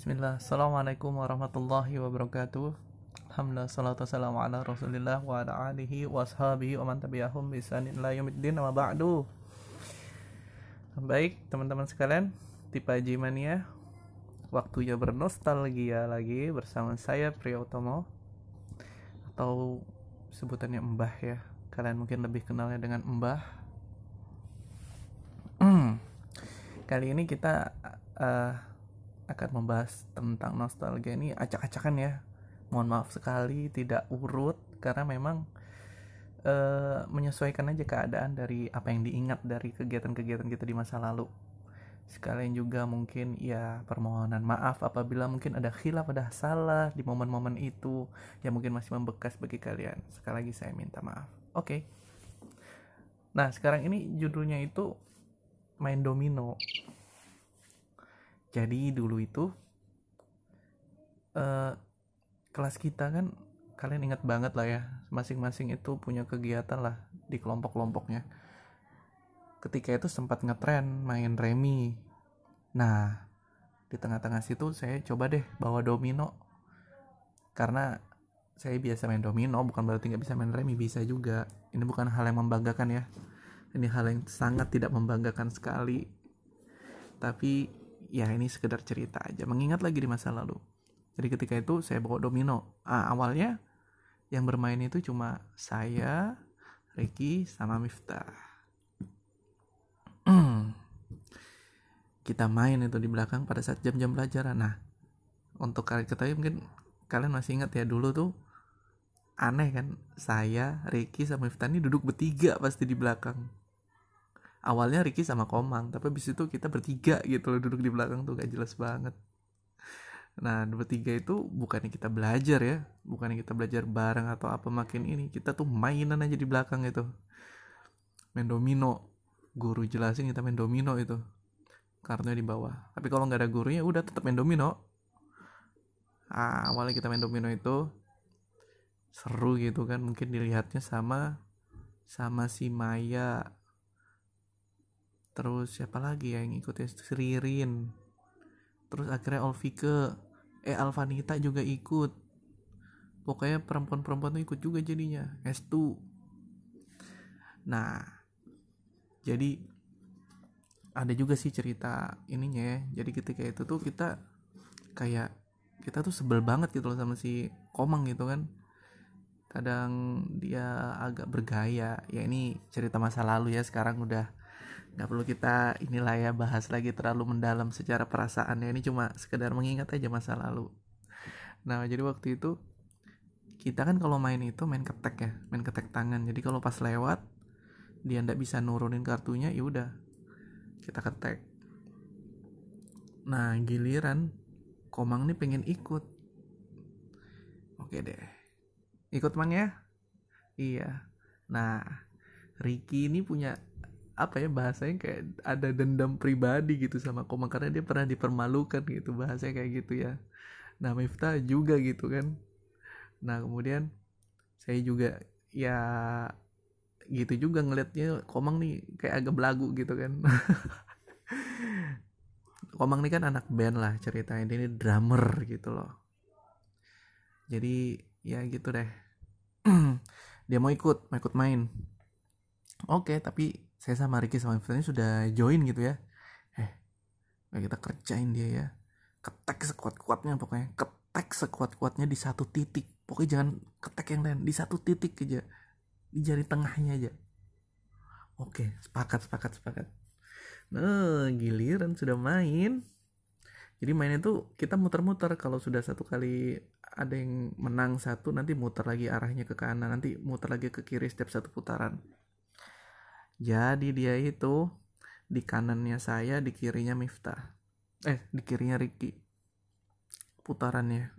Bismillah. Assalamualaikum warahmatullahi wabarakatuh. Alhamdulillah salatu wassalamu ala rasulillah wa ala alihi wa ashabihi wa man tabi'ahum bisanin la yumiddin wa ba'du. Baik teman-teman sekalian Tipe Haji Mania Waktunya bernostalgia lagi bersama saya Priya Utomo Atau sebutannya Mbah ya. Kalian mungkin lebih kenalnya dengan Mbah. Kali ini kita uh, akan membahas tentang nostalgia ini acak-acakan ya. Mohon maaf sekali tidak urut karena memang uh, menyesuaikan aja keadaan dari apa yang diingat dari kegiatan-kegiatan kita di masa lalu. Sekalian juga mungkin ya permohonan maaf apabila mungkin ada khilaf ada salah di momen-momen itu yang mungkin masih membekas bagi kalian. Sekali lagi saya minta maaf. Oke. Okay. Nah, sekarang ini judulnya itu main domino jadi dulu itu uh, kelas kita kan kalian ingat banget lah ya masing-masing itu punya kegiatan lah di kelompok-kelompoknya. Ketika itu sempat ngetren main remi. Nah di tengah-tengah situ saya coba deh bawa domino. Karena saya biasa main domino bukan berarti nggak bisa main remi bisa juga. Ini bukan hal yang membanggakan ya. Ini hal yang sangat tidak membanggakan sekali. Tapi ya ini sekedar cerita aja. Mengingat lagi di masa lalu. Jadi ketika itu saya bawa domino. Ah, awalnya yang bermain itu cuma saya Ricky sama Miftah. Kita main itu di belakang pada saat jam-jam pelajaran. Nah untuk kalian ketahui mungkin kalian masih ingat ya dulu tuh aneh kan saya Ricky sama Miftah ini duduk bertiga pasti di belakang awalnya Ricky sama Komang tapi habis itu kita bertiga gitu loh duduk di belakang tuh gak jelas banget. Nah bertiga itu bukannya kita belajar ya bukannya kita belajar bareng atau apa makin ini kita tuh mainan aja di belakang itu. Main domino. Guru jelasin kita main domino itu. Kartunya di bawah. Tapi kalau nggak ada gurunya udah tetap main domino. Ah, awalnya kita main domino itu seru gitu kan mungkin dilihatnya sama sama si Maya terus siapa lagi ya yang ikut ya Ririn. Terus akhirnya Olvike. Eh Alvanita juga ikut. Pokoknya perempuan-perempuan tuh ikut juga jadinya. S2 nah jadi ada juga sih cerita ininya ya. Jadi ketika itu tuh kita kayak kita tuh sebel banget gitu loh sama si Komang gitu kan. Kadang dia agak bergaya. Ya ini cerita masa lalu ya sekarang udah nggak perlu kita inilah ya bahas lagi terlalu mendalam secara perasaannya. Ini cuma sekedar mengingat aja masa lalu. Nah jadi waktu itu kita kan kalau main itu main ketek ya main ketek tangan. Jadi kalau pas lewat dia ndak bisa nurunin kartunya ya udah kita ketek. Nah giliran komang nih pengen ikut. Oke deh. Ikut mang ya? Iya. Nah Ricky ini punya apa ya bahasanya kayak ada dendam pribadi gitu sama Komang karena dia pernah dipermalukan gitu bahasanya kayak gitu ya. Nah Miftah juga gitu kan. Nah kemudian saya juga ya gitu juga ngelihatnya Komang nih kayak agak belagu gitu kan. Komang nih kan anak band lah ceritanya ini drummer gitu loh. Jadi ya gitu deh. Dia mau ikut mau ikut main. Oke tapi saya sama Ricky sama Ivan sudah join gitu ya. Eh kita kerjain dia ya. Ketek sekuat-kuatnya pokoknya. Ketek sekuat-kuatnya di satu titik. Pokoknya jangan ketek yang lain. Di satu titik aja. Di jari tengahnya aja. Oke sepakat sepakat sepakat. Nah giliran sudah main. Jadi main itu kita muter-muter. Kalau sudah satu kali ada yang menang satu nanti muter lagi arahnya ke kanan. Nanti muter lagi ke kiri setiap satu putaran jadi dia itu di kanannya saya, di kirinya Miftah. Eh, di kirinya Ricky. Putarannya.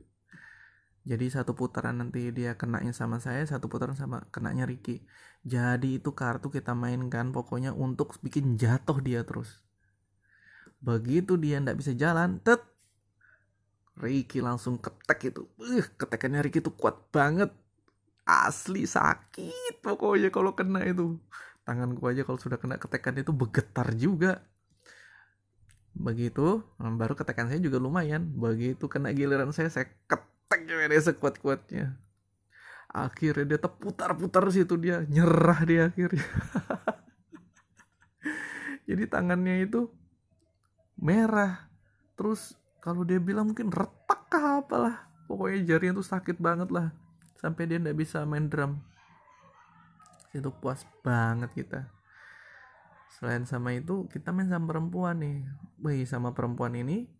Jadi satu putaran nanti dia kenanya sama saya, satu putaran sama kenanya Ricky. Jadi itu kartu kita mainkan pokoknya untuk bikin jatuh dia terus. Begitu dia ndak bisa jalan, tet Ricky langsung ketek itu. Uh, ketekannya Ricky itu kuat banget. Asli sakit pokoknya kalau kena itu tanganku aja kalau sudah kena ketekan itu bergetar juga. Begitu baru ketekan saya juga lumayan. Begitu kena giliran saya saya ketek dia sekuat kuatnya akhirnya dia terputar-putar situ dia nyerah dia akhirnya. Jadi tangannya itu merah. Terus kalau dia bilang mungkin retak kah apalah. Pokoknya jarinya tuh sakit banget lah. Sampai dia nggak bisa main drum itu puas banget kita. Selain sama itu kita main sama perempuan nih. Wih sama perempuan ini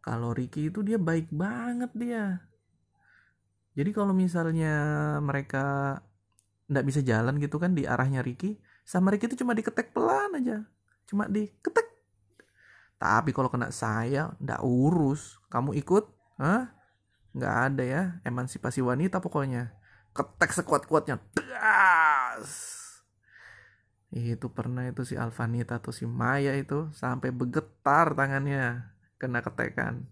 kalau Ricky itu dia baik banget dia. Jadi kalau misalnya mereka nggak bisa jalan gitu kan di arahnya Ricky sama Ricky itu cuma diketek pelan aja. Cuma diketek. Tapi kalau kena saya ndak urus. Kamu ikut Hah? nggak ada ya emansipasi wanita pokoknya ketek sekuat kuatnya das itu pernah itu si Alvanita atau si Maya itu sampai bergetar tangannya kena ketekan.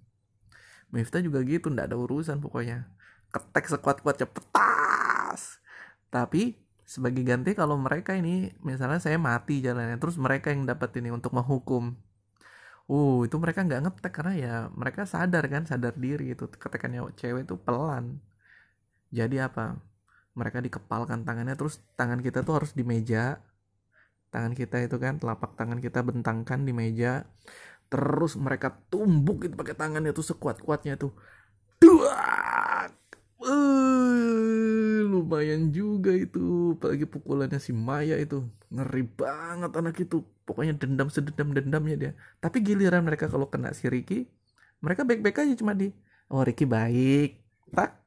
Miftah juga gitu ndak ada urusan pokoknya. Ketek sekuat-kuatnya petas. Tapi sebagai ganti kalau mereka ini misalnya saya mati jalannya terus mereka yang dapat ini untuk menghukum. Uh itu mereka nggak ngetek karena ya mereka sadar kan sadar diri itu ketekannya cewek itu pelan jadi apa? Mereka dikepalkan tangannya terus tangan kita tuh harus di meja. Tangan kita itu kan telapak tangan kita bentangkan di meja. Terus mereka tumbuk itu pakai tangannya tuh sekuat kuatnya tuh. Dua uh, lumayan juga itu. Apalagi pukulannya si Maya itu. Ngeri banget anak itu. Pokoknya dendam sedendam dendamnya dia. Tapi giliran mereka kalau kena si Ricky mereka baik-baik aja cuma di oh Ricky baik. Tak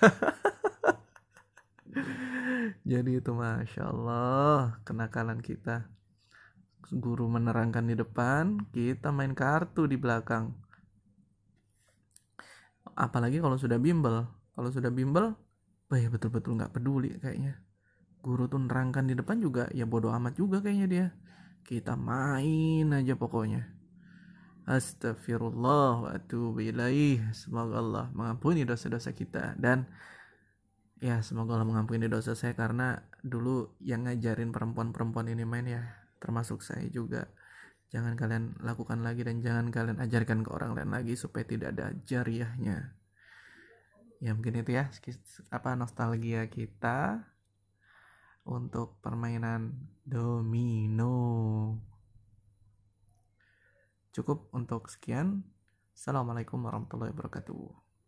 jadi itu masya Allah kenakalan kita. Guru menerangkan di depan kita main kartu di belakang. Apalagi kalau sudah bimbel. Kalau sudah bimbel bah ya betul-betul nggak peduli kayaknya. Guru tuh nerangkan di depan juga ya bodoh amat juga kayaknya dia. Kita main aja pokoknya Astagfirullah wa atubu ilaih. Semoga Allah mengampuni dosa-dosa kita. Dan ya semoga Allah mengampuni dosa saya karena dulu yang ngajarin perempuan-perempuan ini main ya termasuk saya juga. Jangan kalian lakukan lagi dan jangan kalian ajarkan ke orang lain lagi supaya tidak ada jariahnya. Ya mungkin itu ya apa nostalgia kita untuk permainan domino cukup untuk sekian. Assalamualaikum warahmatullahi wabarakatuh